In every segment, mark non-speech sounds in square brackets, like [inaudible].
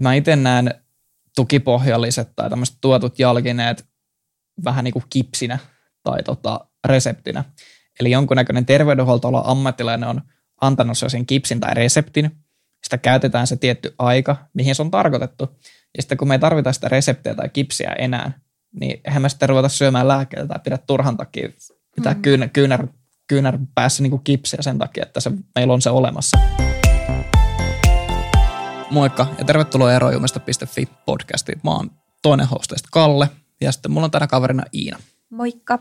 mä itse näen tukipohjalliset tai tämmöiset tuotut jalkineet vähän niin kuin kipsinä tai tota, reseptinä. Eli jonkunnäköinen terveydenhuoltoalan ammattilainen on antanut sen kipsin tai reseptin, sitä käytetään se tietty aika, mihin se on tarkoitettu. Ja sitten kun me ei tarvita sitä reseptiä tai kipsiä enää, niin eihän me sitten ruveta syömään lääkkeitä tai pidä turhan takia pitää mm. kyynär, kyynär, kyynär päässä niin kuin kipsiä sen takia, että se, meillä on se olemassa. Moikka ja tervetuloa erojumista.fi podcastiin. Mä oon toinen hosteista Kalle ja sitten mulla on tänä kaverina Iina. Moikka.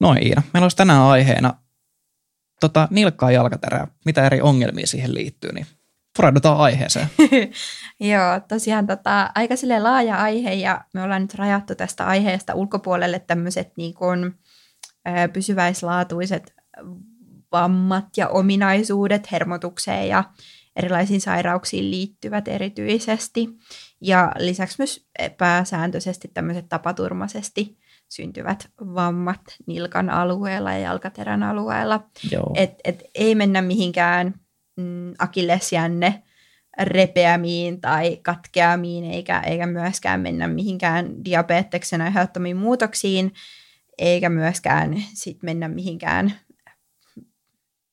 Noin Iina. Meillä olisi tänään aiheena tota, nilkkaa jalkaterää, mitä eri ongelmia siihen liittyy, niin pureudutaan aiheeseen. [laughs] Joo, tosiaan tota, aika sille laaja aihe ja me ollaan nyt rajattu tästä aiheesta ulkopuolelle tämmöiset niin kuin, ö, pysyväislaatuiset vammat ja ominaisuudet hermotukseen ja erilaisiin sairauksiin liittyvät erityisesti. Ja lisäksi myös pääsääntöisesti tämmöiset tapaturmaisesti syntyvät vammat nilkan alueella ja jalkaterän alueella. Et, et ei mennä mihinkään mm, akillesjänne repeämiin tai katkeamiin, eikä, eikä myöskään mennä mihinkään diabeteksen aiheuttamiin muutoksiin, eikä myöskään sit mennä mihinkään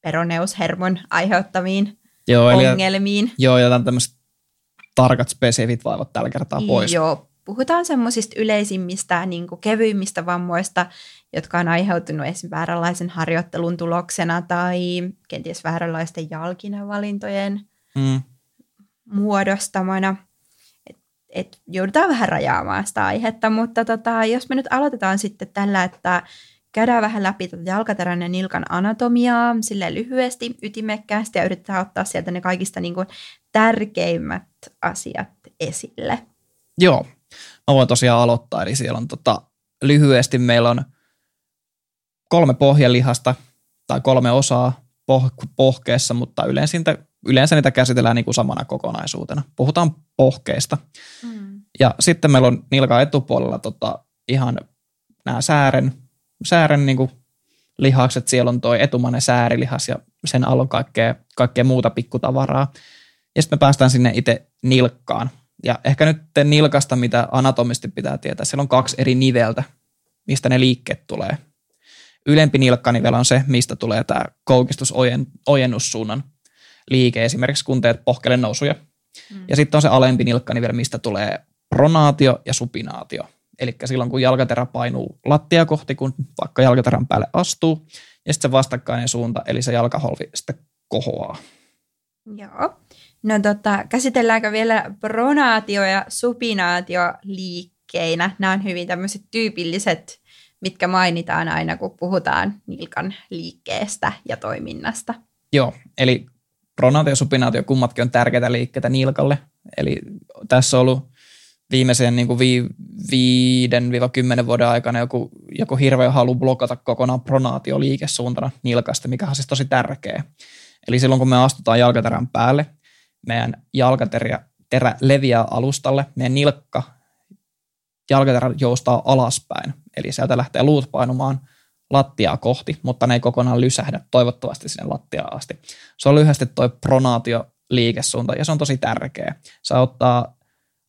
peroneushermon aiheuttamiin joo, eli, ongelmiin. Joo, ja tämmöiset tarkat spesifit vaivat tällä kertaa pois. Joo, puhutaan semmoisista yleisimmistä, niin kevyimmistä vammoista, jotka on aiheutunut esimerkiksi vääränlaisen harjoittelun tuloksena tai kenties vääränlaisten jalkinavalintojen mm. muodostamana. Et, et joudutaan vähän rajaamaan sitä aihetta, mutta tota, jos me nyt aloitetaan sitten tällä, että käydään vähän läpi tätä jalkaterän ja nilkan anatomiaa sille lyhyesti, ytimekkäästi ja yritetään ottaa sieltä ne kaikista niin kuin, tärkeimmät asiat esille. Joo, mä voin tosiaan aloittaa. Eli siellä on tota, lyhyesti meillä on kolme pohjelihasta tai kolme osaa poh- pohkeessa, mutta yleensä niitä, yleensä niitä käsitellään niin kuin samana kokonaisuutena. Puhutaan pohkeista. Mm. Ja sitten meillä on nilkan etupuolella tota, ihan nämä säären, säären niin kuin lihakset. Siellä on tuo etumainen säärilihas ja sen alla on kaikkea, kaikkea muuta pikkutavaraa. Ja sitten me päästään sinne itse nilkkaan. Ja ehkä nyt nilkasta, mitä anatomisti pitää tietää, siellä on kaksi eri niveltä, mistä ne liikkeet tulee. Ylempi nilkkanivel on se, mistä tulee tämä koukistusojennussuunnan liike, esimerkiksi kun teet pohkele nousuja. Mm. Ja sitten on se alempi nilkkanivel, mistä tulee pronaatio ja supinaatio. Eli silloin, kun jalkaterä painuu lattia kohti, kun vaikka jalkaterän päälle astuu, ja sitten se vastakkainen suunta, eli se jalkaholvi sitten kohoaa. Joo. No tota, käsitelläänkö vielä pronaatio ja supinaatio liikkeinä? Nämä on hyvin tämmöiset tyypilliset, mitkä mainitaan aina, kun puhutaan nilkan liikkeestä ja toiminnasta. Joo, eli pronaatio ja supinaatio kummatkin on tärkeitä liikkeitä nilkalle. Eli tässä on ollut viimeisen niin vi, viiden kymmenen vuoden aikana joku, joku hirveä halu blokata kokonaan pronaatio liikesuuntana nilkasta, mikä on siis tosi tärkeä. Eli silloin kun me astutaan jalkaterän päälle, meidän jalkaterä terä leviää alustalle, meidän nilkka, jalkaterä joustaa alaspäin. Eli sieltä lähtee luut painumaan lattiaa kohti, mutta ne ei kokonaan lysähdä toivottavasti sinne lattiaan asti. Se on lyhyesti tuo pronaatio liikesuunta ja se on tosi tärkeä. Se auttaa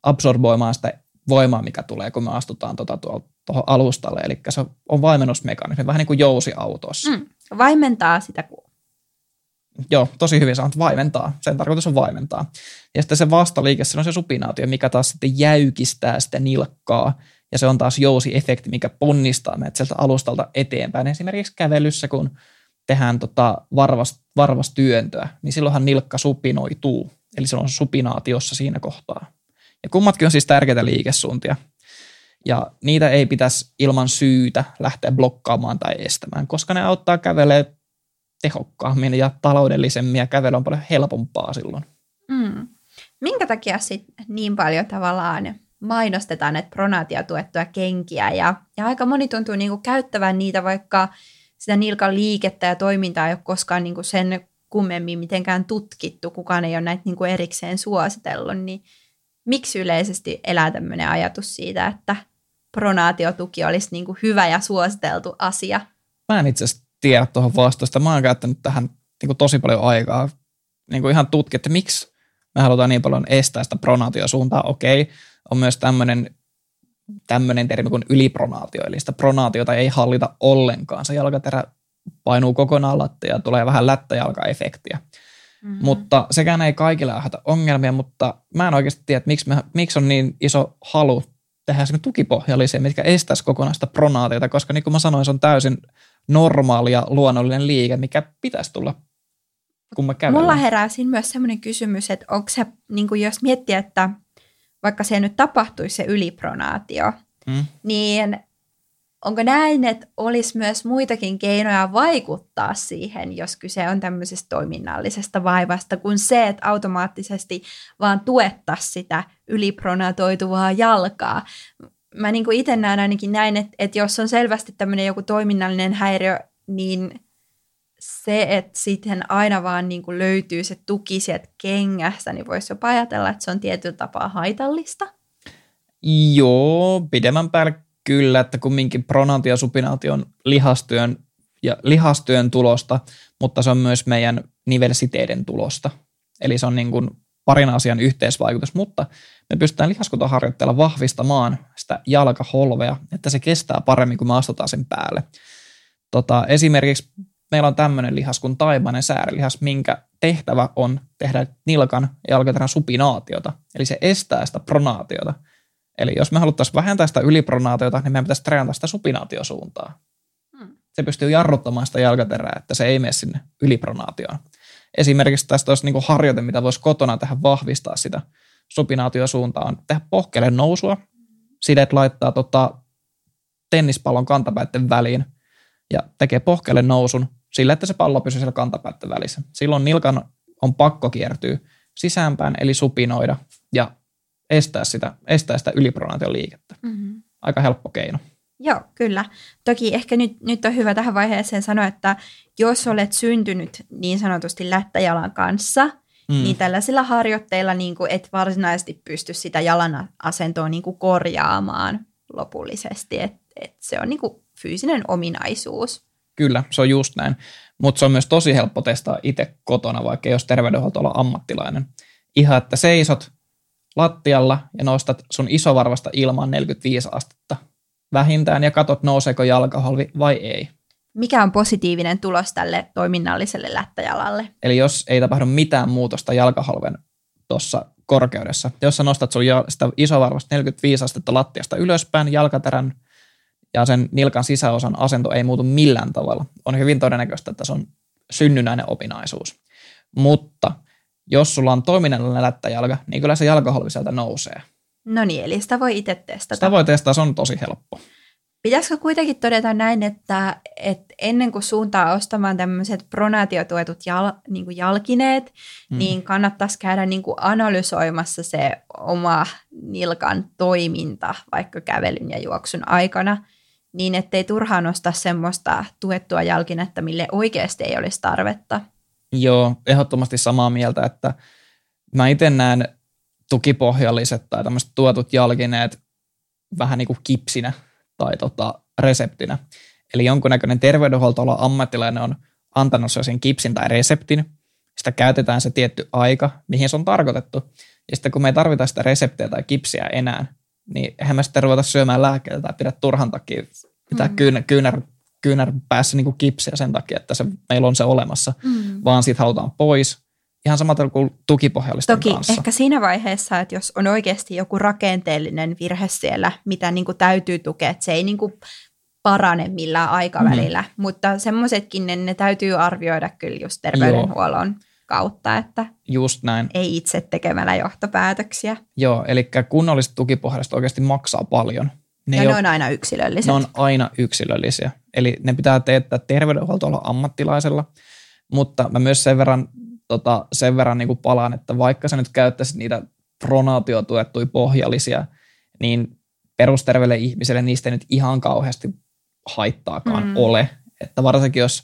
absorboimaan sitä voimaa, mikä tulee, kun me astutaan tuota tuohon alustalle. Eli se on vaimennusmekanismi, vähän niin kuin jousiautossa. Mm, vaimentaa sitä Joo, tosi hyvin sanot, vaimentaa. Sen tarkoitus on vaimentaa. Ja sitten se vastaliike, se on se supinaatio, mikä taas sitten jäykistää sitä nilkkaa. Ja se on taas jousi-efekti, mikä ponnistaa meidät sieltä alustalta eteenpäin. Esimerkiksi kävelyssä, kun tehdään tota varvas, varvastyöntöä, niin silloinhan nilkka supinoituu. Eli se on supinaatiossa siinä kohtaa. Ja kummatkin on siis tärkeitä liikesuuntia. Ja niitä ei pitäisi ilman syytä lähteä blokkaamaan tai estämään, koska ne auttaa kävelee tehokkaammin ja taloudellisemmin ja kävely on paljon helpompaa silloin. Mm. Minkä takia sit niin paljon tavallaan mainostetaan näitä pronaatiatuettuja kenkiä ja, ja aika moni tuntuu niinku käyttävän niitä, vaikka sitä nilkan liikettä ja toimintaa ei ole koskaan niinku sen kummemmin mitenkään tutkittu, kukaan ei ole näitä niinku erikseen suositellut, niin miksi yleisesti elää tämmöinen ajatus siitä, että pronaatiotuki olisi niinku hyvä ja suositeltu asia? Mä en itse asiassa tiedä tuohon vastausta. Mä oon käyttänyt tähän niin kuin tosi paljon aikaa niin kuin ihan tutkia, että miksi me halutaan niin paljon estää sitä pronaatiosuuntaa, okei, on myös tämmöinen tämmöinen termi kuin ylipronaatio, eli sitä pronaatiota ei hallita ollenkaan. Se jalkaterä painuu kokonaan lattia ja tulee vähän lättäjalkaefektiä. Mm-hmm. Mutta sekään ei kaikille aiheuta ongelmia, mutta mä en oikeasti tiedä, että miksi, me, miksi on niin iso halu tehdä tukipohjallisia, mitkä estäisi kokonaista pronaatiota, koska niin kuin mä sanoin, se on täysin normaali ja luonnollinen liike, mikä pitäisi tulla, kun mä kävelen. Mulla herää siinä myös sellainen kysymys, että onko se, niin kuin jos miettii, että vaikka se nyt tapahtuisi se ylipronaatio, mm. niin onko näin, että olisi myös muitakin keinoja vaikuttaa siihen, jos kyse on tämmöisestä toiminnallisesta vaivasta, kuin se, että automaattisesti vaan tuettaisiin sitä ylipronatoituvaa jalkaa. Mä niin kuin itse näen ainakin näin, että, että jos on selvästi tämmöinen joku toiminnallinen häiriö, niin se, että sitten aina vaan niin kuin löytyy se tuki sieltä kengästä, niin voisi jopa ajatella, että se on tietyllä tapaa haitallista. Joo, pidemmän päälle kyllä, että kumminkin pronaatio ja supinaatio on lihastyön, ja lihastyön tulosta, mutta se on myös meidän nivelsiteiden tulosta. Eli se on niin kuin parin asian yhteisvaikutus, mutta me pystytään lihaskuntaharjoitteella vahvistamaan sitä jalkaholvea, että se kestää paremmin, kun me astutaan sen päälle. Tota, esimerkiksi meillä on tämmöinen lihas kuin taimainen säärilihas, minkä tehtävä on tehdä nilkan ja jalkaterän supinaatiota, eli se estää sitä pronaatiota. Eli jos me haluttaisiin vähentää sitä ylipronaatiota, niin meidän pitäisi treenata sitä supinaatiosuuntaa. Hmm. Se pystyy jarruttamaan sitä jalkaterää, että se ei mene sinne ylipronaatioon. Esimerkiksi tästä olisi niin harjoite, mitä voisi kotona tehdä vahvistaa sitä supinaatiosuuntaa, on tehdä pohkeelle nousua. Sidet laittaa tota, tennispallon kantapäitten väliin ja tekee pohkeelle nousun sillä, että se pallo pysyy siellä kantapäitten välissä. Silloin nilkan on pakko kiertyä sisäänpäin, eli supinoida ja estää sitä, estää sitä ylipronaation liikettä. Mm-hmm. Aika helppo keino. Joo, kyllä. Toki ehkä nyt, nyt on hyvä tähän vaiheeseen sanoa, että jos olet syntynyt niin sanotusti lättäjalan kanssa, mm. niin tällaisilla harjoitteilla niin kuin et varsinaisesti pysty sitä jalan asentoa niin kuin korjaamaan lopullisesti. Et, et se on niin kuin fyysinen ominaisuus. Kyllä, se on just näin. Mutta se on myös tosi helppo testaa itse kotona, vaikka jos terveydenhuoltoala ammattilainen. Ihan, että seisot lattialla ja nostat sun isovarvasta ilmaan 45 astetta vähintään ja katot nouseeko jalkaholvi vai ei. Mikä on positiivinen tulos tälle toiminnalliselle lättäjalalle? Eli jos ei tapahdu mitään muutosta jalkaholven tuossa korkeudessa, jos sä nostat sun sitä isovarvasta 45 astetta lattiasta ylöspäin, jalkaterän ja sen nilkan sisäosan asento ei muutu millään tavalla, on hyvin todennäköistä, että se on synnynnäinen opinaisuus. Mutta jos sulla on toiminnallinen lättäjalka, niin kyllä se jalkaholvi sieltä nousee. No niin, eli sitä voi itse testata. Sitä voi testata, se on tosi helppo. Pitäisikö kuitenkin todeta näin, että, että ennen kuin suuntaa ostamaan tämmöiset pronaatiotuetut jal, niin kuin jalkineet, hmm. niin kannattaisi käydä niin kuin analysoimassa se oma nilkan toiminta vaikka kävelyn ja juoksun aikana, niin ettei turhaan ostaa semmoista tuettua jalkinetta, mille oikeasti ei olisi tarvetta. Joo, ehdottomasti samaa mieltä, että mä itse näen tukipohjalliset tai tämmöiset tuotut jalkineet vähän niin kuin kipsinä tai tota reseptinä. Eli jonkunnäköinen terveydenhuoltoalan ammattilainen on antanut sen kipsin tai reseptin, sitä käytetään se tietty aika, mihin se on tarkoitettu. Ja sitten kun me ei tarvita sitä reseptiä tai kipsiä enää, niin eihän me sitten ruveta syömään lääkkeitä tai pidä turhan takia pitää mm. kyynär, kyynär, kyynär päässä niin kuin kipsiä sen takia, että se, meillä on se olemassa, mm. vaan siitä halutaan pois. Ihan samalla kuin tukipohjallisten Toki kanssa. ehkä siinä vaiheessa, että jos on oikeasti joku rakenteellinen virhe siellä, mitä niin kuin täytyy tukea, että se ei niin kuin parane millään aikavälillä, mm. mutta semmoisetkin ne, ne täytyy arvioida kyllä just terveydenhuollon Joo. kautta, että just näin. ei itse tekemällä johtopäätöksiä. Joo, eli kunnolliset tukipohjalliset oikeasti maksaa paljon. Ne ja ne on aina yksilöllisiä. Ne on aina yksilöllisiä. Eli ne pitää teettää terveydenhuoltoalla ammattilaisella, mutta mä myös sen verran, tota, sen verran niin kuin palaan, että vaikka sä nyt käyttäisit niitä pronaatiotuettuja pohjallisia, niin perusterveelle ihmiselle niistä ei nyt ihan kauheasti haittaakaan mm. ole. Että varsinkin jos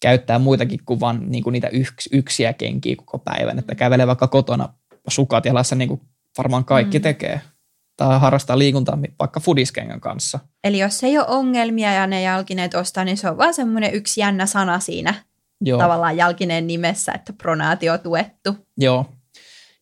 käyttää muitakin kuin vain niin kuin niitä yks, yksiä kenkiä koko päivän, että kävelee vaikka kotona sukat jalassa niin kuin varmaan kaikki mm. tekee tai harrastaa liikuntaa vaikka fudiskengän kanssa. Eli jos ei ole ongelmia ja ne jalkineet ostaa, niin se on vaan semmoinen yksi jännä sana siinä Joo. tavallaan jalkineen nimessä, että pronaatio tuettu. Joo.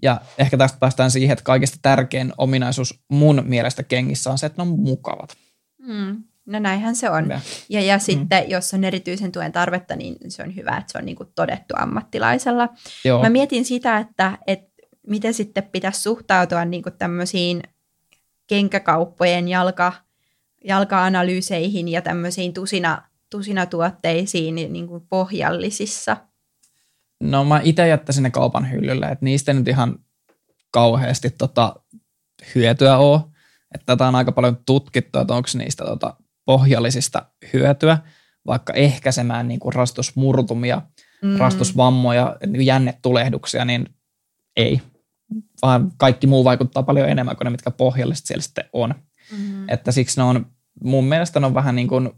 Ja ehkä tästä päästään siihen, että kaikista tärkein ominaisuus mun mielestä kengissä on se, että ne on mukavat. Mm. No näinhän se on. Ja. Ja, ja sitten mm. jos on erityisen tuen tarvetta, niin se on hyvä, että se on niin kuin todettu ammattilaisella. Joo. Mä mietin sitä, että, että miten sitten pitäisi suhtautua niin kuin tämmöisiin kenkäkauppojen jalka, jalka-analyyseihin ja tämmöisiin tusina, tusinatuotteisiin niin kuin pohjallisissa. No mä itse jättäisin ne kaupan hyllylle, että niistä nyt ihan kauheasti tota, hyötyä ole. Että tätä on aika paljon tutkittu, että onko niistä tota, pohjallisista hyötyä, vaikka ehkäisemään niin kuin rastusmurtumia, mm. rastusvammoja, niin jännetulehduksia, niin ei. Vaan kaikki muu vaikuttaa paljon enemmän kuin ne, mitkä pohjalliset siellä sitten on. Mm. Että siksi ne on, mun mielestä ne on vähän niin kuin,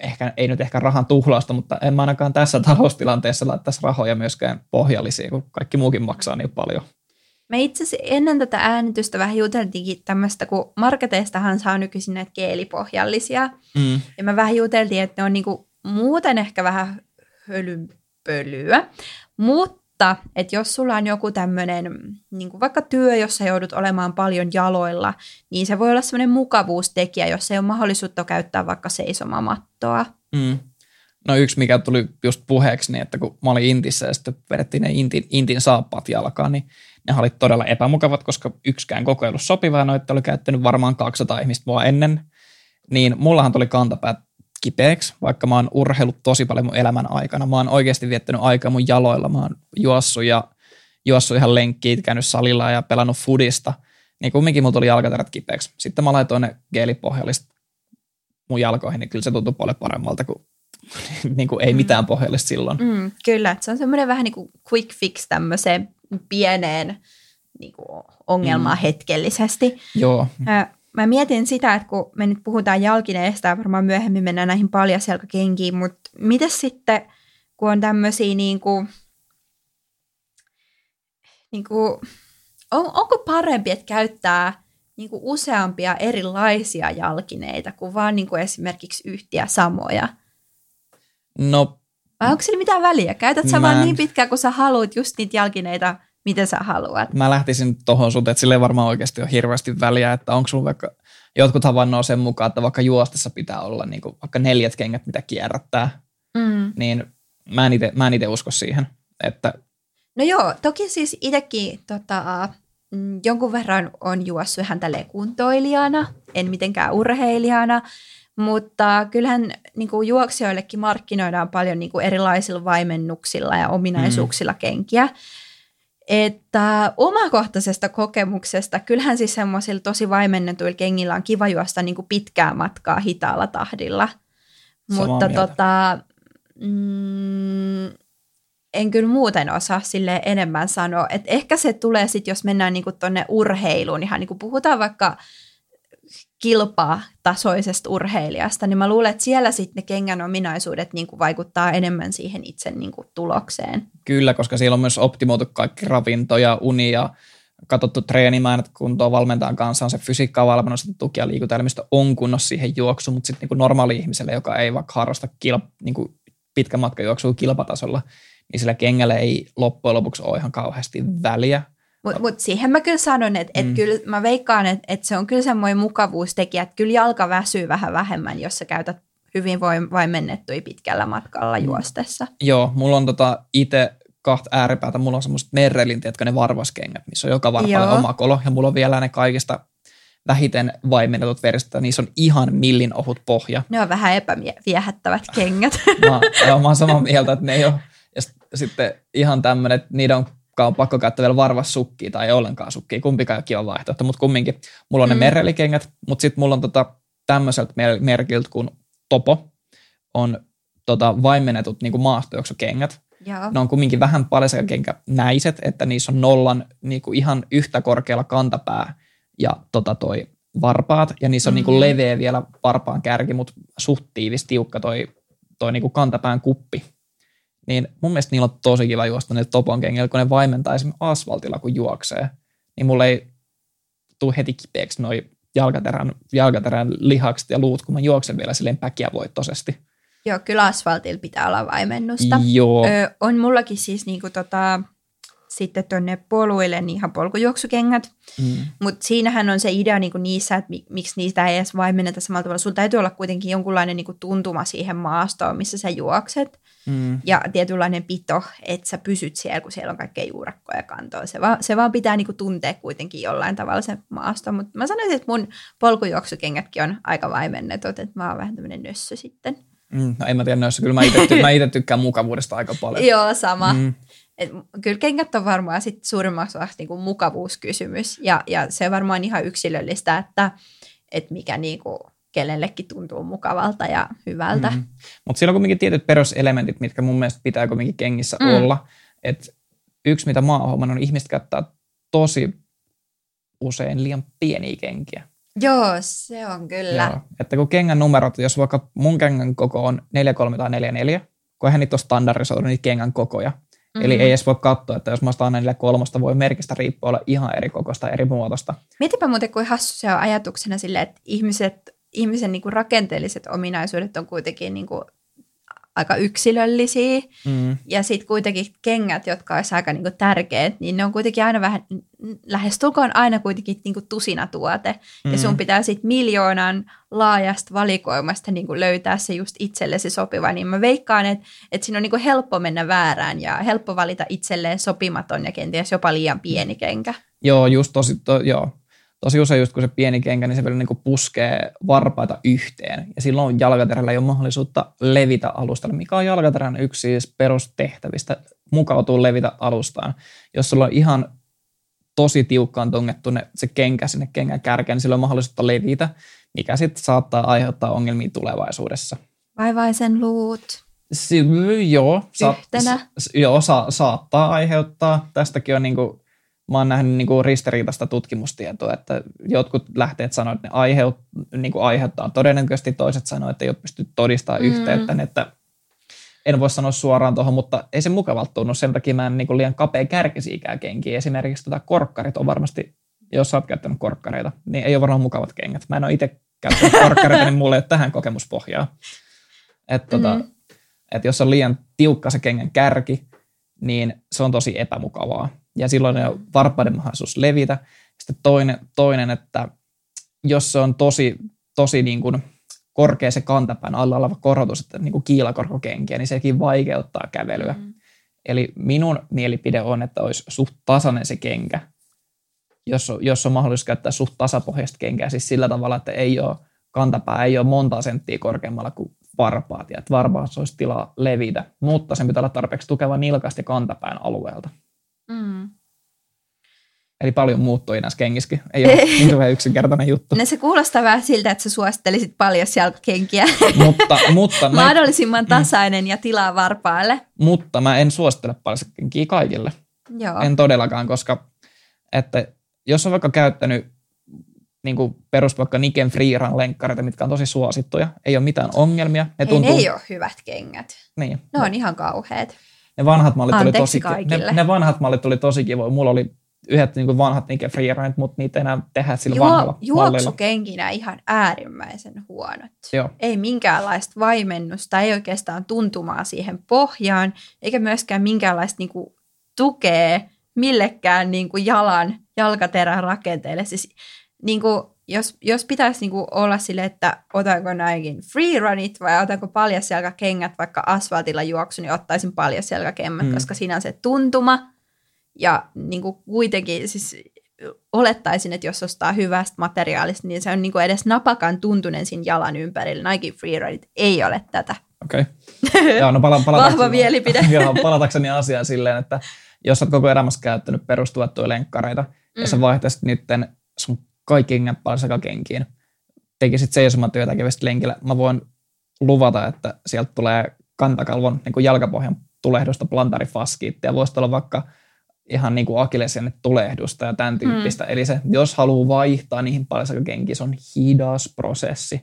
ehkä, ei nyt ehkä rahan tuhlausta, mutta en mä ainakaan tässä taloustilanteessa laittaisi rahoja myöskään pohjallisiin, kun kaikki muukin maksaa niin paljon. Me itse asiassa ennen tätä äänitystä vähän juteltiinkin tämmöistä, kun marketeistahan saa nykyisin näitä geelipohjallisia. Mm. Ja me vähän juteltiin, että ne on niinku muuten ehkä vähän hölynpölyä. Mutta että jos sulla on joku tämmöinen, niinku vaikka työ, jossa joudut olemaan paljon jaloilla, niin se voi olla semmoinen mukavuustekijä, jos ei ole mahdollisuutta käyttää vaikka seisomamattoa. Mm. No yksi, mikä tuli just puheeksi, niin että kun mä olin Intissä ja sitten vedettiin ne Intin, Intin saappaat jalkaan, niin ne oli todella epämukavat, koska yksikään koko ei ollut sopiva ja noita oli käyttänyt varmaan 200 ihmistä mua ennen. Niin mullahan tuli kantapäät kipeäksi, vaikka mä oon urheillut tosi paljon mun elämän aikana. Mä oon oikeasti viettänyt aikaa mun jaloilla. Mä oon juossut ja juossut ihan lenkkiä, käynyt salilla ja pelannut fudista. Niin kumminkin mulla tuli jalkaterät kipeäksi. Sitten mä laitoin ne geelipohjallista mun jalkoihin, niin kyllä se tuntui paljon paremmalta kuin, [laughs] niin kuin ei Mm. mitään pohjallista silloin. Mm, kyllä, se on semmoinen vähän niin kuin quick fix tämmöiseen pieneen niin kuin ongelmaan Mm. hetkellisesti. Joo, Ö, Mä mietin sitä, että kun me nyt puhutaan jalkineesta ja varmaan myöhemmin mennään näihin paljasjalkakenkiin, mutta miten sitten, kun on tämmöisiä niin kuin, niin kuin, on, onko parempi, että käyttää niin kuin useampia erilaisia jalkineita kuin vaan niin kuin esimerkiksi yhtiä samoja? no Vai onko sillä mitään väliä? Käytät sä vaan en- niin pitkään, kun sä haluat just niitä jalkineita, miten sä haluat? mä lähtisin tuohon suuntaan, että sille varmaan oikeasti ole hirveästi väliä, että onko sulla vaikka, jotkut havainnoo sen mukaan, että vaikka juostessa pitää olla niin kuin vaikka neljät kengät, mitä kierrättää, Mm. niin mä en ite, mä en ite usko siihen, että No joo, toki siis itsekin tota, mm, jonkun verran on juossut ihan tälleen kuntoilijana, en mitenkään urheilijana, mutta kyllähän niin kuin juoksijoillekin markkinoidaan paljon niin kuin erilaisilla vaimennuksilla ja ominaisuuksilla mm. kenkiä. Että omakohtaisesta kokemuksesta, kyllähän siis semmoisilla tosi vaimennetuilla kengillä on kiva juosta niin kuin pitkää matkaa hitaalla tahdilla. Samaa Mutta mieltä. tota, mm, en kyllä muuten osaa sille enemmän sanoa. Et ehkä se tulee sitten, jos mennään niinku tonne urheiluun, ihan niinku puhutaan vaikka kilpatasoisesta urheilijasta, niin mä luulen, että siellä sitten ne kengän ominaisuudet niinku vaikuttaa enemmän siihen itse niinku tulokseen. kyllä, koska siellä on myös optimoitu kaikki ravinto ja uni ja katsottu treenimäärät kuntoon valmentajan kanssa, on se fysiikkaa valmennus, tuki- ja liikuntaelimistö on kunnossa siihen juoksuun, mutta sitten niin normaali ihmiselle, joka ei vaikka harrasta kilp, niin kuin pitkän matkan juoksua kilpatasolla, niin sillä kengällä ei loppujen lopuksi ole ihan kauheasti väliä. Mutta mut siihen mä kyllä sanon, että et Mm. kyllä mä veikkaan, että et se on kyllä semmoinen mukavuustekijä, että kyllä jalka väsyy vähän vähemmän, jos sä käytät hyvin voim- vaimennettuja pitkällä matkalla Mm. juostessa. Joo, mulla on tota itse kahta ääripäätä. Mulla on semmoiset merrelin, tiedätkö, ne varvaskengät, missä on joka varpalle Joo. oma kolo. Ja mulla on vielä ne kaikista vähiten vaimennetut versiot. Niissä on ihan millin ohut pohja. Ne on vähän epäviehättävät kengät. Mä, joo, mä oon samaa mieltä, että ne ei ole. Ja sit- sitten ihan tämmöinen, että niiden on ka- pakko käyttää vielä varvassukkia tai ei ollenkaan sukkia. Kumpikaan ei ole vaihtoehto, mutta kumminkin. Mulla on ne Mm. merrelikengät, mutta sitten mulla on tota, tämmöiseltä mer- merkiltä kuin Topo. On tota, vaimennetut niin maastojuoksukengät. Joo. Ne on kumminkin vähän näiset, että niissä on nollan niin kuin ihan yhtä korkealla kantapää ja tota toi varpaat, ja niissä on mm. niin kuin Mhm. leveä vielä varpaan kärki, mutta suht tiivis, tiukka toi, toi niin kuin kantapään kuppi. Niin mun mielestä niillä on tosi kiva juosta ne topon kengillä, kun ne vaimentaa esimerkiksi asfaltilla, kun juoksee. Niin mulle ei tule heti kipeäksi noi jalkaterän, jalkaterän lihakset ja luut, kun mä juoksen vielä silleen päkiävoittoisesti. Joo, kyllä asfaltilla pitää olla vaimennusta. Joo. Ö, on mullakin siis niinku tota, sitten tuonne poluille niin ihan polkujuoksukengät. Mm. Mutta siinähän on se idea niinku niissä, että miksi niistä ei edes vaimenneta samalla tavalla. Sulla täytyy olla kuitenkin jonkunlainen niinku tuntuma siihen maastoon, missä sä juokset. Mm. Ja tietynlainen pito, että sä pysyt siellä, kun siellä on kaikkea juurakkoja kantoa. Se vaan, se vaan pitää niinku tuntea kuitenkin jollain tavalla se maasto. Mutta mä sanoisin, että mun polkujuoksukengätkin on aika vaimennetut, että mä oon vähän tämmöinen nössö sitten. Mm, no en mä tiedä nössö, kyllä mä itse, mä itse tykkään mukavuudesta aika paljon. [laughs] Joo, sama. Mm. Et kyllä kengät on varmaan sit suurimmaksi niin kuin mukavuuskysymys ja, ja se on varmaan ihan yksilöllistä, että, että mikä niin kuin kenellekin tuntuu mukavalta ja hyvältä. Mm. Mutta siellä on kuitenkin tietyt peruselementit, mitkä mun mielestä pitää kuitenkin kengissä mm. olla. Et yksi, mitä mä oon on ihmiset käyttää tosi usein liian pieniä kenkiä. Joo, se on kyllä. Joo. Että kun kengän numerot, jos vaikka mun kengän koko on 43 tai 44, kun eihän niitä ole standardisoitu niitä kengän kokoja, Mm-hmm. Eli ei edes voi katsoa, että jos mä ostan aina kolmosta, voi merkistä riippua olla ihan eri kokosta, eri muotosta. Mietipä muuten, kuin hassu se on ajatuksena sille, että ihmiset, ihmisen niin kuin rakenteelliset ominaisuudet on kuitenkin niin kuin aika yksilöllisiä. Mm. Ja sitten kuitenkin kengät, jotka olisi aika niinku tärkeät, niin ne on kuitenkin aina vähän, lähestulkoon aina kuitenkin niinku tusinatuote. Mm. Ja sun pitää sitten miljoonan laajasta valikoimasta niinku löytää se just itsellesi sopiva. Niin mä veikkaan, että et siinä on niinku helppo mennä väärään ja helppo valita itselleen sopimaton ja kenties jopa liian pieni kenkä. Joo, just tosi, to, joo tosi usein just kun se pieni kenkä, niin se vielä niin puskee varpaita yhteen. Ja silloin jalkaterällä ei ole mahdollisuutta levitä alustalle, mikä on jalkaterän yksi siis perustehtävistä, mukautuu levitä alustaan. Jos sulla on ihan tosi tiukkaan tungettu ne, se kenkä sinne kengän kärkeen, niin sillä on mahdollisuutta levitä, mikä sitten saattaa aiheuttaa ongelmia tulevaisuudessa. Vaivaisen luut. Si- joo, sa- s- joo sa- saattaa aiheuttaa. Tästäkin on niin kuin mä oon nähnyt niin kuin ristiriitaista tutkimustietoa, että jotkut lähteet sanoivat, että ne aiheut, niin kuin aiheuttaa todennäköisesti, toiset sanoivat, että ei ole pysty todistamaan mm. yhteyttä, että en voi sanoa suoraan tuohon, mutta ei se mukavalta tunnu. Sen takia mä en niin kuin liian kapea kärkisiikään kenkiä. Esimerkiksi tota korkkarit on varmasti, jos sä oot käyttänyt korkkareita, niin ei ole varmaan mukavat kengät. Mä en ole itse käyttänyt [laughs] korkkareita, niin mulla ei ole tähän kokemuspohjaa. Että tota, mm-hmm. et jos on liian tiukka se kengän kärki, niin se on tosi epämukavaa ja silloin on varpaiden mahdollisuus levitä. Sitten toinen, toinen että jos se on tosi, tosi niin kuin korkea se kantapään alla oleva korotus, että niin kuin kiilakorkokenkiä, niin sekin vaikeuttaa kävelyä. Mm. Eli minun mielipide on, että olisi suht tasainen se kenkä, jos on, jos on mahdollisuus käyttää suht tasapohjaista kenkää, siis sillä tavalla, että ei ole, kantapää ei ole monta senttiä korkeammalla kuin varpaat, ja että varpaat olisi tilaa levitä, mutta sen pitää olla tarpeeksi tukeva nilkasti kantapään alueelta. Mm. Eli paljon muuttui näissä kengissäkin. Ei ole [laughs] hirveän yksinkertainen juttu. No se kuulostaa vähän siltä, että sä suosittelisit paljon jalkakenkiä. mutta, mutta mä, Mahdollisimman tasainen mm. ja tilaa varpaalle. Mutta mä en suosittele paljon kenkiä kaikille. Joo. En todellakaan, koska että jos on vaikka käyttänyt niin kuin perus vaikka Niken Freerun lenkkareita, mitkä on tosi suosittuja, ei ole mitään ongelmia. Ne, tuntuu... ei, ne ei ole hyvät kengät. Niin. Ne on ihan kauheat. Ne vanhat mallit Anteeksi oli tosi ne, ne, vanhat mallit oli tosi kivoja. Mulla oli yhdet niin kuin vanhat Nike Freerunit, mutta niitä enää tehdä sillä Juo, vanhalla Juoksukenkinä ihan äärimmäisen huonot. Joo. Ei minkäänlaista vaimennusta, ei oikeastaan tuntumaa siihen pohjaan, eikä myöskään minkäänlaista niin kuin, tukea millekään niin kuin jalan, jalkaterän rakenteelle. Siis, niin kuin, jos, jos pitäisi niinku olla sille, että otanko näinkin free runit vai otanko paljasjalkakengät vaikka asfaltilla juoksu, niin ottaisin paljasjalkakengät, mm. koska siinä on se tuntuma. Ja niinku kuitenkin siis olettaisin, että jos ostaa hyvästä materiaalista, niin se on niinku edes napakan tuntunen siinä jalan ympärillä. Nike free runit ei ole tätä. Okei. Okay. Joo, no pala- [laughs] Vahva mielipide. [laughs] joo, palatakseni asiaan silleen, että jos olet koko elämässä käyttänyt perustuvattuja lenkkareita, mm. ja sä vaihtaisit niiden sun kaikki kengät kenkiin. Tekisit seisomatyötä, kävisit lenkillä. Mä voin luvata, että sieltä tulee kantakalvon niin kuin jalkapohjan tulehdusta plantarifaskiittia. Voisi olla vaikka ihan niin kuin akilesien tulehdusta ja tämän tyyppistä. Hmm. Eli se, jos haluaa vaihtaa niihin kenkiin, se on hidas prosessi.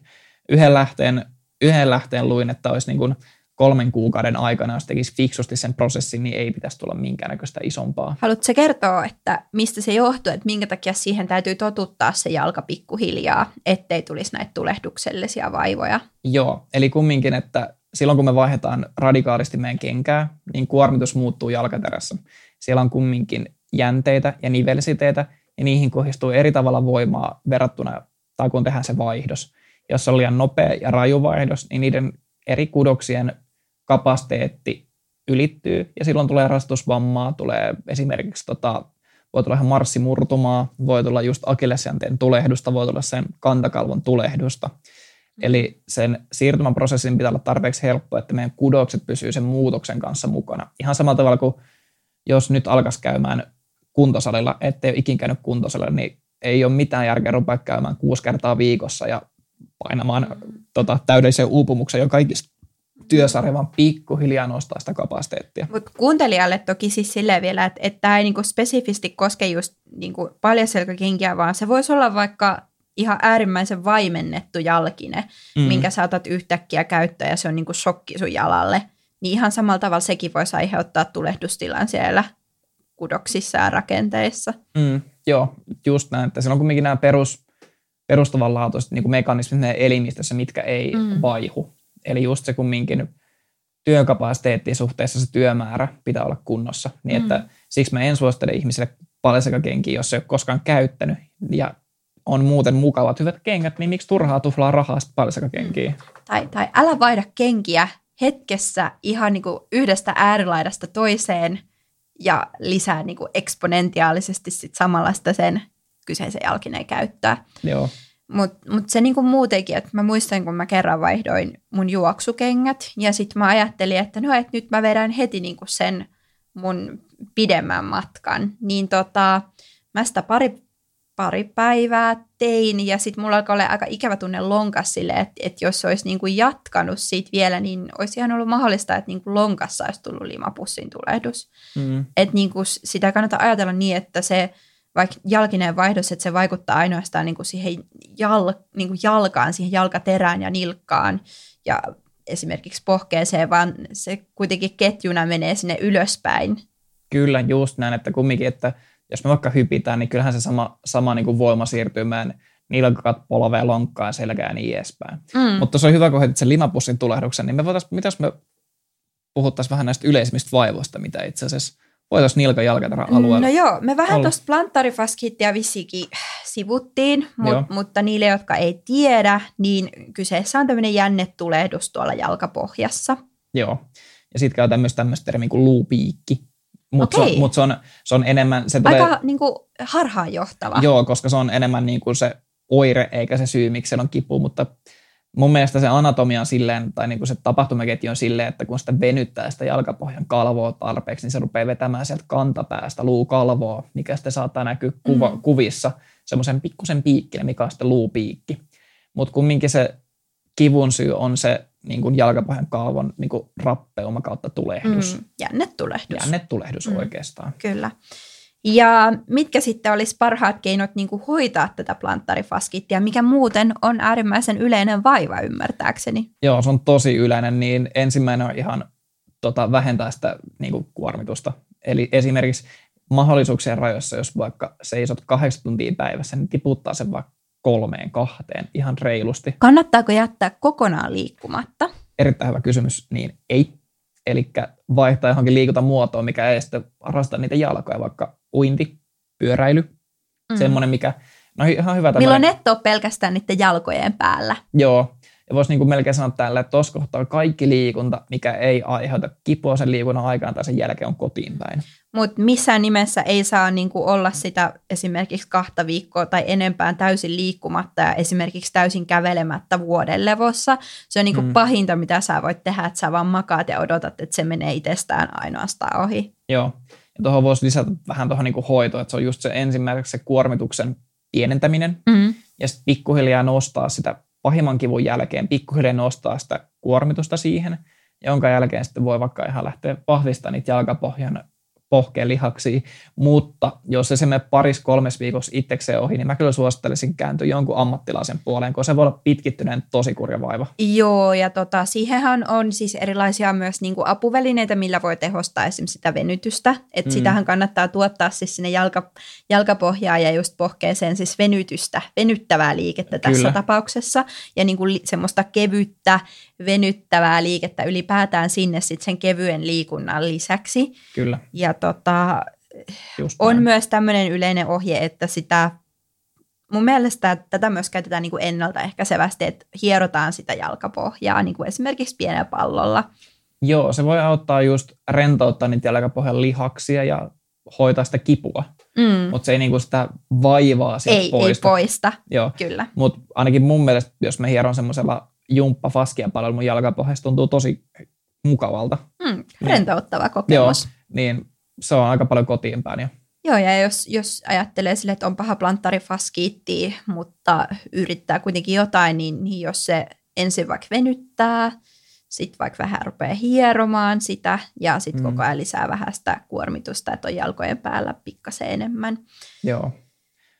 Yhden lähteen, yhden lähteen luin, että olisi niin kuin kolmen kuukauden aikana, jos tekisi fiksusti sen prosessin, niin ei pitäisi tulla minkäännäköistä isompaa. Haluatko kertoa, että mistä se johtuu, että minkä takia siihen täytyy totuttaa se jalka pikkuhiljaa, ettei tulisi näitä tulehduksellisia vaivoja? Joo, eli kumminkin, että silloin kun me vaihdetaan radikaalisti meidän kenkää, niin kuormitus muuttuu jalkaterässä. siellä on kumminkin jänteitä ja nivelsiteitä, ja niihin kohdistuu eri tavalla voimaa verrattuna, tai kun tehdään se vaihdos. Jos on liian nopea ja raju vaihdos, niin niiden eri kudoksien kapasiteetti ylittyy, ja silloin tulee rastusvammaa, tulee esimerkiksi tota, voi tulla ihan marssimurtumaa, voi tulla just akillesjänteen tulehdusta, voi tulla sen kantakalvon tulehdusta. Eli sen siirtymäprosessin pitää olla tarpeeksi helppo, että meidän kudokset pysyy sen muutoksen kanssa mukana. Ihan samalla tavalla kuin jos nyt alkaisi käymään kuntosalilla, ettei ole ikin käynyt kuntosalilla, niin ei ole mitään järkeä rupea käymään kuusi kertaa viikossa ja painamaan tota, täydellisen uupumuksen jo kaikista työsarja vaan pikkuhiljaa nostaa sitä kapasiteettia. Mutta kuuntelijalle toki siis silleen vielä, että, tämä ei niinku spesifisti koske just niinku paljasselkäkenkiä, vaan se voisi olla vaikka ihan äärimmäisen vaimennettu jalkine, mm. minkä saatat yhtäkkiä käyttää ja se on niinku shokki sun jalalle. Niin ihan samalla tavalla sekin voisi aiheuttaa tulehdustilan siellä kudoksissa ja rakenteissa. Mm, joo, just näin, että siellä on kuitenkin nämä perus, perustavanlaatuiset niin mekanismit elimistössä, mitkä ei mm. vaihu. Eli just se kumminkin työkapasiteetti suhteessa se työmäärä pitää olla kunnossa. Niin mm. että siksi mä en suosittele ihmisille palsekakenkiä, jos se ei ole koskaan käyttänyt ja on muuten mukavat hyvät kengät, niin miksi turhaa tuflaa rahaa sitten palsekakenkiä? Mm. Tai, tai älä vaihda kenkiä hetkessä ihan niin kuin yhdestä äärilaidasta toiseen ja lisää niin kuin eksponentiaalisesti sit samalla sitä sen kyseisen jalkineen käyttöä. Joo. Mutta mut se niinku muutenkin, että mä muistan, kun mä kerran vaihdoin mun juoksukengät ja sitten mä ajattelin, että no, et nyt mä vedän heti niinku sen mun pidemmän matkan. Niin tota, mä sitä pari, pari päivää tein ja sitten mulla alkoi olla aika ikävä tunne lonkas sille, että, että jos olisi niinku jatkanut siitä vielä, niin olisi ihan ollut mahdollista, että niinku lonkassa olisi tullut limapussin tulehdus. Mm. Että niinku sitä kannattaa ajatella niin, että se – vaikka jalkinen vaihdos, että se vaikuttaa ainoastaan niin kuin siihen jal, niin kuin jalkaan, siihen jalkaterään ja nilkkaan ja esimerkiksi pohkeeseen, vaan se kuitenkin ketjuna menee sinne ylöspäin. Kyllä, just näin, että kumminkin, että jos me vaikka hypitään, niin kyllähän se sama, sama niin kuin voima siirtyy meidän nilkakat, polveen, lonkkaan, selkään ja niin edespäin. Mm. Mutta se on hyvä, kun heitit sen limapussin tulehduksen, niin me voitaisiin, mitäs me puhuttaisiin vähän näistä yleisimmistä vaivoista, mitä itse asiassa voitaisiin nilkan jalkatarhan mm, alueella. No joo, me vähän tuosta planttarifaskiittia vissikin sivuttiin, mut, mutta niille, jotka ei tiedä, niin kyseessä on tämmöinen jännetulehdus tuolla jalkapohjassa. Joo, ja sitten käy tämmöistä tämmöistä termiä kuin luupiikki. Mutta se, mut se, on, se on enemmän... Se tulee, Aika niin kuin, harhaanjohtava. Joo, koska se on enemmän niin kuin se oire eikä se syy, miksi se on kipu, mutta mun mielestä se anatomia on silleen, tai niin kuin se tapahtumaketju on silleen, että kun sitä venyttää sitä jalkapohjan kalvoa tarpeeksi, niin se rupeaa vetämään sieltä kantapäästä luukalvoa, mikä sitten saattaa näkyä kuva, mm. kuvissa semmoisen pikkusen piikkinä, mikä on sitten luupiikki. Mutta kumminkin se kivun syy on se niin kuin jalkapohjan kalvon niin kuin rappeuma kautta tulehdus. Mm, jännetulehdus. Jännetulehdus mm. oikeastaan. Kyllä. Ja mitkä sitten olisi parhaat keinot niin kuin hoitaa tätä planttarifaskittia, mikä muuten on äärimmäisen yleinen vaiva ymmärtääkseni? Joo, se on tosi yleinen, niin ensimmäinen on ihan tota, vähentää sitä niin kuin kuormitusta. Eli esimerkiksi mahdollisuuksien rajoissa, jos vaikka seisot kahdeksan tuntia päivässä, niin tiputtaa sen vaikka kolmeen, kahteen ihan reilusti. Kannattaako jättää kokonaan liikkumatta? Erittäin hyvä kysymys, niin ei. Eli vaihtaa johonkin liikuntamuotoon, mikä ei sitten rasta niitä jalkoja, vaikka uinti, pyöräily, mm. semmoinen, mikä, no ihan hyvä Milloin et ole pelkästään niiden jalkojen päällä. Joo, ja voisi niin kuin melkein sanoa tällä, että tuossa kohtaa kaikki liikunta, mikä ei aiheuta kipua sen liikunnan aikana tai sen jälkeen on kotiin päin. Mutta missään nimessä ei saa niin kuin olla sitä esimerkiksi kahta viikkoa tai enempään täysin liikkumatta ja esimerkiksi täysin kävelemättä vuoden levossa. Se on niin kuin mm. pahinta, mitä sä voit tehdä, että sä vaan makaat ja odotat, että se menee itsestään ainoastaan ohi. Joo, ja tuohon voisi lisätä vähän tuohon niin hoitoon, että se on just se ensimmäiseksi se kuormituksen pienentäminen mm. ja sitten pikkuhiljaa nostaa sitä pahimman kivun jälkeen, pikkuhiljaa nostaa sitä kuormitusta siihen, jonka jälkeen sitten voi vaikka ihan lähteä vahvistamaan niitä jalkapohjan pohkeen lihaksi, mutta jos se menee paris kolmes viikossa itsekseen ohi, niin mä kyllä suosittelisin kääntyä jonkun ammattilaisen puoleen, koska se voi olla pitkittyneen tosi kurja vaiva. Joo, ja tota, siihenhän on siis erilaisia myös niin kuin apuvälineitä, millä voi tehostaa esimerkiksi sitä venytystä, että mm. sitähän kannattaa tuottaa siis sinne jalka, jalkapohjaan ja just pohkeeseen siis venytystä, venyttävää liikettä tässä kyllä. tapauksessa, ja niin kuin semmoista kevyttä, venyttävää liikettä ylipäätään sinne sitten sen kevyen liikunnan lisäksi. Kyllä. Ja tota, Just on näin. myös tämmöinen yleinen ohje, että sitä, mun mielestä tätä myös käytetään niin kuin ennaltaehkäisevästi, että hierotaan sitä jalkapohjaa niin kuin esimerkiksi pienellä pallolla. Joo, se voi auttaa just rentouttaa niitä jalkapohjan lihaksia ja hoitaa sitä kipua, Mm. mutta se ei niinku sitä vaivaa sieltä Ei, ei poista. poista, Joo, kyllä. mutta ainakin mun mielestä, jos mä hieron semmoisella jumppa faskia palvella mun jalkapohjassa, tuntuu tosi mukavalta. Mm. Rentouttava kokemus. Niin se on aika paljon kotiin päin. Ja Joo, ja jos, jos ajattelee sille, että on paha planttari faskiitti, mutta yrittää kuitenkin jotain, niin, niin jos se ensin vaikka venyttää, sitten vaikka vähän rupeaa hieromaan sitä ja sitten Mm. koko ajan lisää vähän sitä kuormitusta, että on jalkojen päällä pikkasen enemmän. joo.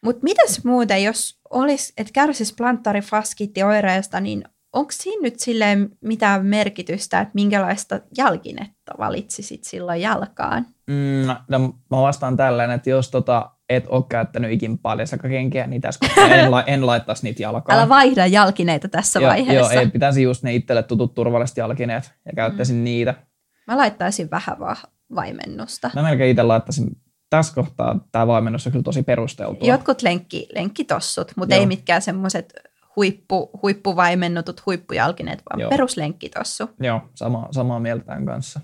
Mutta mitäs muuten, jos olisi, että kärsisi planttarifaskiittioireesta, niin onko siinä nyt silleen mitään merkitystä, että minkälaista jalkinetta valitsisit silloin jalkaan? Mm, no, mä vastaan tällainen, että jos tota, et ole käyttänyt ikin paljasjalkakenkiä, niin tässä en, la, en laittaisi niitä jalkaan. Älä vaihda jalkineita tässä joo, vaiheessa. Joo, ei pitäisi just ne itselle tutut turvalliset jalkineet ja käyttäisin mm. niitä. Mä laittaisin vähän vaan vaimennusta. Mä melkein itse laittaisin, tässä kohtaa tämä vaimennus on kyllä tosi perusteltua. Jotkut lenkki, lenkkitossut, mutta Joo. ei mitkään semmoiset huippu, huippuvaimennutut huippujalkineet, vaan Joo. Joo. peruslenkkitossu. Joo, sama, samaa mieltä tämän kanssa.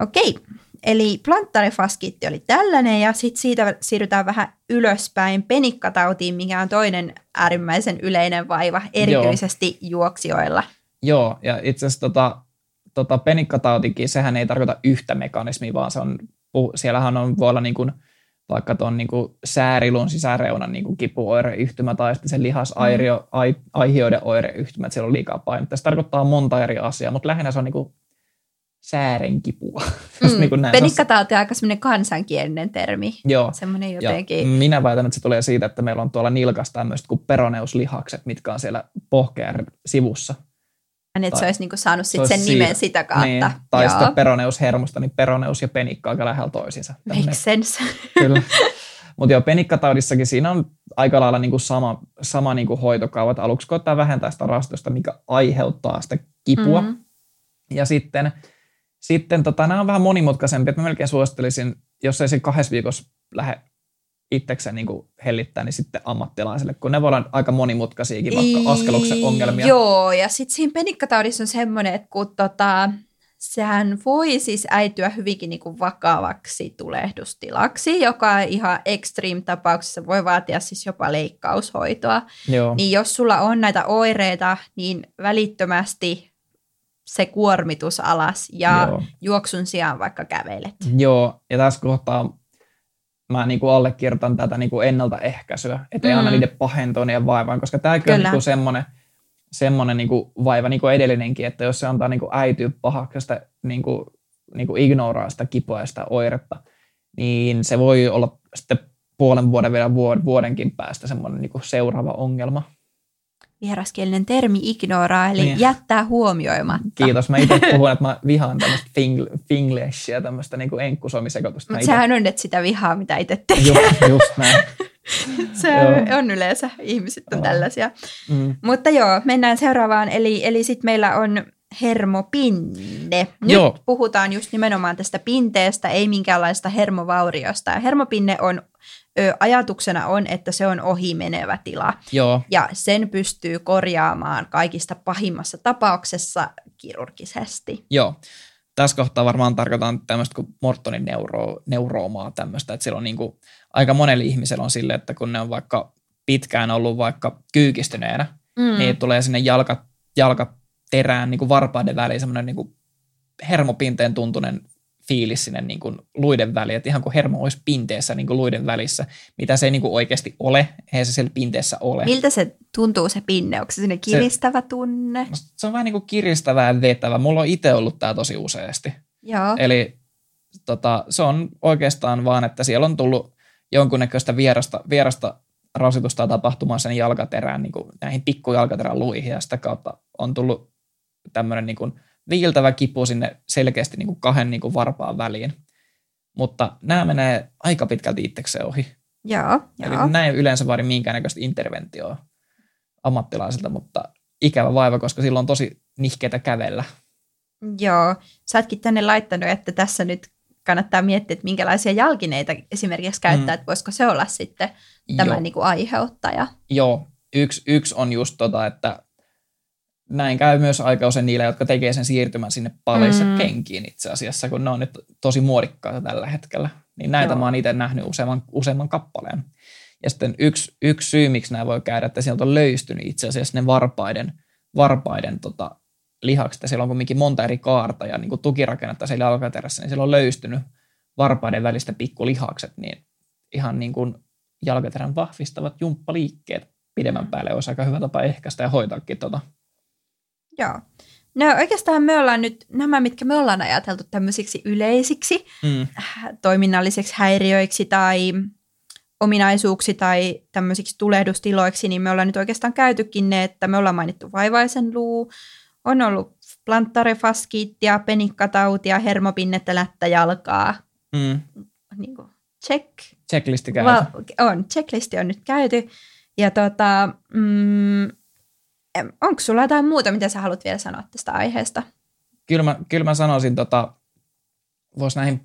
Okei, eli planttarifaskiitti oli tällainen ja sitten siitä siirrytään vähän ylöspäin penikkatautiin, mikä on toinen äärimmäisen yleinen vaiva, erityisesti Joo. juoksijoilla. Joo, ja itse asiassa tota, tota penikkatautikin, sehän ei tarkoita yhtä mekanismia, vaan se on, siellähän on, voi olla niin kuin, vaikka tuon niin säärilun sisäreunan niin kipuoireyhtymä tai sitten se lihasairio, mm. ai, aihioiden oireyhtymä, että siellä on liikaa painetta. Se tarkoittaa monta eri asiaa, mutta lähinnä se on niin kuin säären kipua. [laughs] jos niin näin. Penikkatauti on aika semmoinen kansankielinen termi, Joo, semmoinen ja jotenkin. minä väitän, että se tulee siitä, että meillä on tuolla nilkassa tämmöiset kuin peroneuslihakset, mitkä on siellä pohkeen sivussa. Niin, että se Tai- olisi niinku saanut sit olisi sen siitä. nimen sitä kautta. Niin, tai Joo. sitten peroneushermosta, niin peroneus ja penikka aika lähellä toisiinsa. Tämmönen- Makes sense. [laughs] Kyllä. Mutta joo, penikkataudissakin siinä on aika lailla niinku sama, sama niinku hoitokaava, että aluksi koittaa vähentää sitä rastosta, mikä aiheuttaa sitä kipua. Mm. Mm. Ja sitten, sitten tota, nämä on vähän monimutkaisempia, että mä melkein suosittelisin, jos ei se kahdessa viikossa lähde itsekseen niin hellittää, niin sitten ammattilaiselle, kun ne voi olla aika monimutkaisiakin, vaikka askeluksen ongelmia. Joo, ja sitten siinä penikkataudissa on semmoinen, että kun tota, sehän voi siis äityä hyvinkin niinku vakavaksi tulehdustilaksi, joka ihan extreme-tapauksessa voi vaatia siis jopa leikkaushoitoa. Joo. Niin jos sulla on näitä oireita, niin välittömästi se kuormitus alas ja Joo. juoksun sijaan vaikka kävelet. Joo, ja tässä kohtaa mä niinku allekirjoitan tätä niinku ennaltaehkäisyä, että ei Mm. anna niiden pahentua niiden vaivaan, koska tämäkin on Kyllä. niinku semmoinen, semmoinen niinku vaiva, niin kuin edellinenkin, että jos se antaa niinku äityä pahaksi ja sitä niinku, niinku ignoraa sitä kipua ja sitä oiretta, niin se voi olla sitten puolen vuoden vielä vuod- vuodenkin päästä semmoinen niinku seuraava ongelma. Vieraskielinen termi ignoraa, eli Niin. jättää huomioimatta. Kiitos. Mä itse [laughs] puhun, että mä vihaan tämmöistä fing- finglishia, tämmöistä niinku enkkusomisekoitusta. Mä Mutta ite- sehän on nyt sitä vihaa, mitä itse tekee. Just, just näin. [laughs] Se on, on yleensä, ihmiset on Joo. tällaisia. Mm. Mutta joo, mennään seuraavaan. Eli, eli sitten meillä on hermopinne. Nyt Joo. puhutaan just nimenomaan tästä pinteestä, ei minkäänlaista hermovauriosta. Ja hermopinne on, ö, ajatuksena on, että se on ohimenevä tila. Joo, Ja sen pystyy korjaamaan kaikista pahimmassa tapauksessa kirurgisesti. Joo. Tässä kohtaa varmaan tarkoitan tämmöistä kuin Mortonin neuro, neuroomaa tämmöistä, että siellä on niin kuin, aika monella ihmisellä on sille, että kun ne on vaikka pitkään ollut vaikka kyykistyneenä, Mm. niin tulee sinne jalka, jalkaterään niin kuin varpaiden väliin semmoinen niin kuin hermopinteen tuntunen fiilis sinne niin kuin luiden väliin, että ihan kuin hermo olisi pinteessä niin kuin luiden välissä, mitä se ei niin kuin oikeasti ole, eihän se siellä pinteessä ole. Miltä se tuntuu se pinne? Onko se sinne kiristävä tunne? Se on vähän niin kuin kiristävää ja vetävä. Mulla on itse ollut tämä tosi useasti. Joo. Eli tota, se on oikeastaan vaan, että siellä on tullut jonkunnäköistä vierasta, vierasta rasitusta ja tapahtumaa sen jalkaterään, niin kuin näihin pikkujalkaterän luihin, ja sitä kautta on tullut tämmöinen niin kuin viiltävä kipu sinne selkeästi niin kuin kahden niin kuin varpaan väliin. Mutta nämä menee aika pitkälti itsekseen ohi. Joo, Eli joo. näin yleensä vaadi minkäännäköistä interventioa ammattilaisilta, mutta ikävä vaiva, koska silloin on tosi nihkeitä kävellä. Joo. Sä ootkin tänne laittanut, että tässä nyt kannattaa miettiä, että minkälaisia jalkineita esimerkiksi käyttää, mm. että voisiko se olla sitten tämä niin kuin aiheuttaja. Joo, yksi, yksi on just tota, että näin käy myös aika usein niille, jotka tekee sen siirtymän sinne paleissa mm. kenkiin itse asiassa, kun ne on nyt tosi muodikkaita tällä hetkellä. Niin näitä Joo. mä oon itse nähnyt useamman, useamman kappaleen. Ja sitten yksi, yksi syy, miksi nämä voi käydä, että sieltä on löystynyt itse asiassa ne varpaiden, varpaiden tota, lihakset. Ja siellä on kumminkin monta eri kaarta ja niin kuin tukirakennetta siellä jalkaterässä, niin siellä on löystynyt varpaiden välistä pikkulihakset, niin ihan niin kuin jalkaterän vahvistavat jumppaliikkeet pidemmän päälle olisi aika hyvä tapa ehkäistä ja hoitaakin tota. Joo. No oikeastaan me ollaan nyt, nämä mitkä me ollaan ajateltu tämmöisiksi yleisiksi mm. toiminnallisiksi häiriöiksi tai ominaisuuksi tai tämmöisiksi tulehdustiloiksi, niin me ollaan nyt oikeastaan käytykin ne, että me ollaan mainittu vaivaisen luu, on ollut plantarefaskiittia, penikkatautia, hermopinnettä, lättäjalkaa. Mm. Niin kuin check. Checklisti käyty. Va- on, checklisti on nyt käyty. Ja tota, mm, onko sulla jotain muuta, mitä sä haluat vielä sanoa tästä aiheesta? Kyllä mä, kyllä mä sanoisin, tota, voisi näihin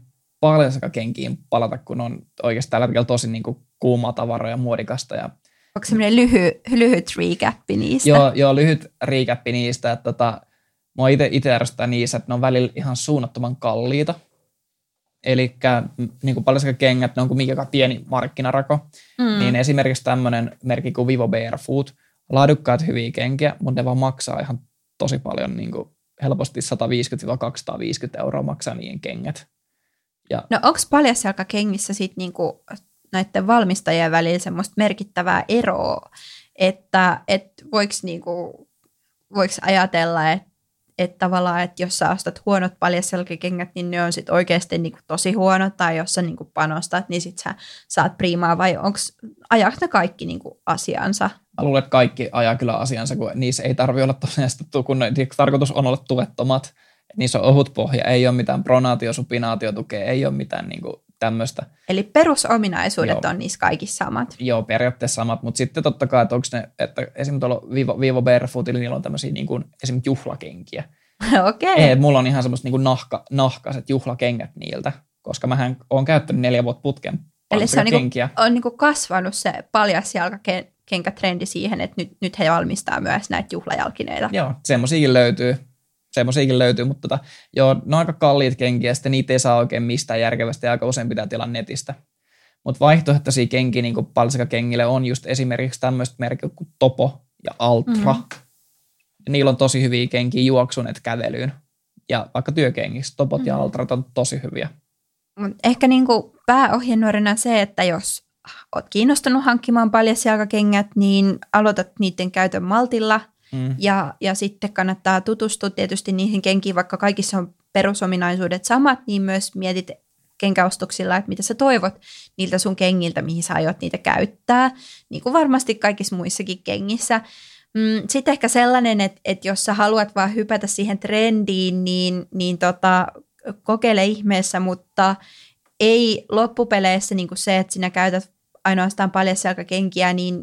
kenkiin palata, kun on oikeastaan tällä hetkellä tosi niin kuin kuumaa tavaraa ja muodikasta. Ja... Onko semmoinen lyhy, lyhyt recap niistä? Joo, joo lyhyt recap niistä. Että tota, mua itse, ärsyttää niissä, että ne on välillä ihan suunnattoman kalliita. Eli niin kuin paljon kengät, ne on kuin mikä pieni markkinarako. Mm. Niin esimerkiksi tämmöinen merkki kuin Vivo Barefoot, laadukkaat hyviä kenkiä, mutta ne vaan maksaa ihan tosi paljon, niin kuin helposti 150-250 euroa maksaa niiden kengät. Ja, no onko paljasjalkakengissä sitten niinku näiden valmistajien välillä semmoista merkittävää eroa, että et voiko niinku, ajatella, että että tavallaan, että jos sä ostat huonot paljasjalkakengät, niin ne on sitten oikeasti niinku tosi huonot, tai jos sä niinku panostat, niin sit sä saat priimaa, vai onko ajaako ne kaikki niinku asiansa? Mä luulen, että kaikki ajaa kyllä asiansa, kun niissä ei tarvitse olla tosiaan, kun ne, tarkoitus on olla tuvettomat, niissä on ohut pohja, ei ole mitään pronaatio, supinaatiotukea, ei ole mitään niin kuin tämmöistä. Eli perusominaisuudet Joo. on niissä kaikissa samat. Joo, periaatteessa samat, mutta sitten totta kai, että onko ne, että esimerkiksi tuolla Vivo, Vivo Barefootilla niillä on tämmöisiä niin kuin, esimerkiksi juhlakenkiä. [laughs] Okei. Okay. mulla on ihan semmoista niin kuin nahka, nahkaset juhlakengät niiltä, koska mähän olen käyttänyt neljä vuotta putken Eli se on, niinku, on niinku kasvanut se paljas jalkakenkätrendi siihen, että nyt, nyt he valmistaa myös näitä juhlajalkineita. Joo, semmoisiakin löytyy semmoisiakin löytyy, mutta tota, joo, ne on aika kalliit kenkiä, sitten niitä ei saa oikein mistään järkevästi ja aika usein pitää tilaa netistä. Mutta vaihtoehtoisia kenkiä niin palsikakengille on just esimerkiksi tämmöiset merkit kuin Topo ja Altra. Mm-hmm. Ja niillä on tosi hyviä kenkiä juoksun et kävelyyn. Ja vaikka työkengissä Topot mm-hmm. ja Altrat on tosi hyviä. Ehkä niin kuin pääohjenuorena se, että jos olet kiinnostunut hankkimaan paljasjalkakengät, niin aloitat niiden käytön maltilla – Mm. Ja, ja sitten kannattaa tutustua tietysti niihin kenkiin, vaikka kaikissa on perusominaisuudet samat, niin myös mietit kenkäostoksilla, että mitä sä toivot niiltä sun kengiltä, mihin sä aiot niitä käyttää, niin kuin varmasti kaikissa muissakin kengissä. Mm, sitten ehkä sellainen, että, että jos sä haluat vaan hypätä siihen trendiin, niin, niin tota, kokeile ihmeessä, mutta ei loppupeleissä niin kuin se, että sinä käytät ainoastaan paljasjalkakenkiä, niin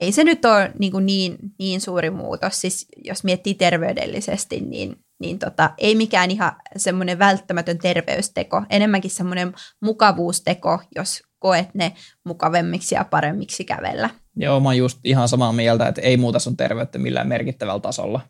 ei se nyt ole niin, kuin niin, niin suuri muutos. Siis jos miettii terveydellisesti, niin, niin tota, ei mikään ihan semmoinen välttämätön terveysteko, enemmänkin semmoinen mukavuusteko, jos koet ne mukavemmiksi ja paremmiksi kävellä. Joo, mä oon just ihan samaa mieltä, että ei muuta sun terveyttä millään merkittävällä tasolla.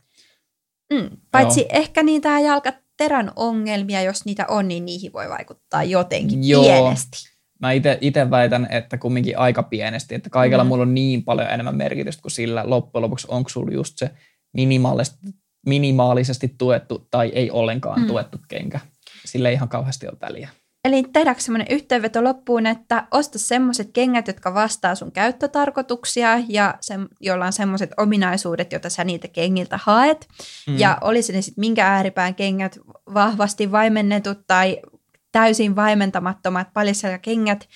Mm, paitsi Joo. ehkä niitä jalkaterän ongelmia, jos niitä on, niin niihin voi vaikuttaa jotenkin Joo. pienesti mä itse väitän, että kumminkin aika pienesti, että kaikella mm. mulla on niin paljon enemmän merkitystä kuin sillä loppujen lopuksi onko sulla just se minimaalisesti, minimaalisesti tuettu tai ei ollenkaan mm. tuettu kenkä. Sillä ei ihan kauheasti ole väliä. Eli tehdäänkö semmoinen yhteenveto loppuun, että osta semmoiset kengät, jotka vastaa sun käyttötarkoituksia ja se, joilla on semmoiset ominaisuudet, joita sä niitä kengiltä haet. Mm. Ja olisi ne sitten minkä ääripään kengät, vahvasti vaimennetut tai täysin vaimentamattomat kengät,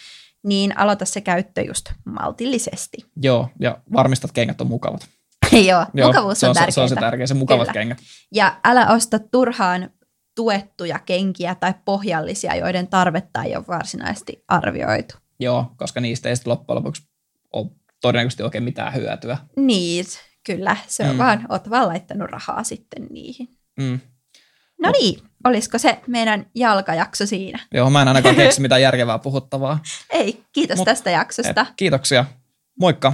niin aloita se käyttö just maltillisesti. Joo, ja varmistat, että kengät on mukavat. [laughs] Joo, Joo, mukavuus se on, tärkeää. Se on se tärkeä, se mukavat Kyllä. kengät. Ja älä osta turhaan tuettuja kenkiä tai pohjallisia, joiden tarvetta ei ole varsinaisesti arvioitu. Joo, koska niistä ei sitten loppujen lopuksi ole todennäköisesti oikein mitään hyötyä. Niin, kyllä. Se on mm. vaan, oot vaan laittanut rahaa sitten niihin. Mm. No niin. Olisiko se meidän jalkajakso siinä? Joo, mä en ainakaan [laughs] keksi mitään järkevää puhuttavaa. Ei, kiitos Mut- tästä jaksosta. Et, kiitoksia. Moikka.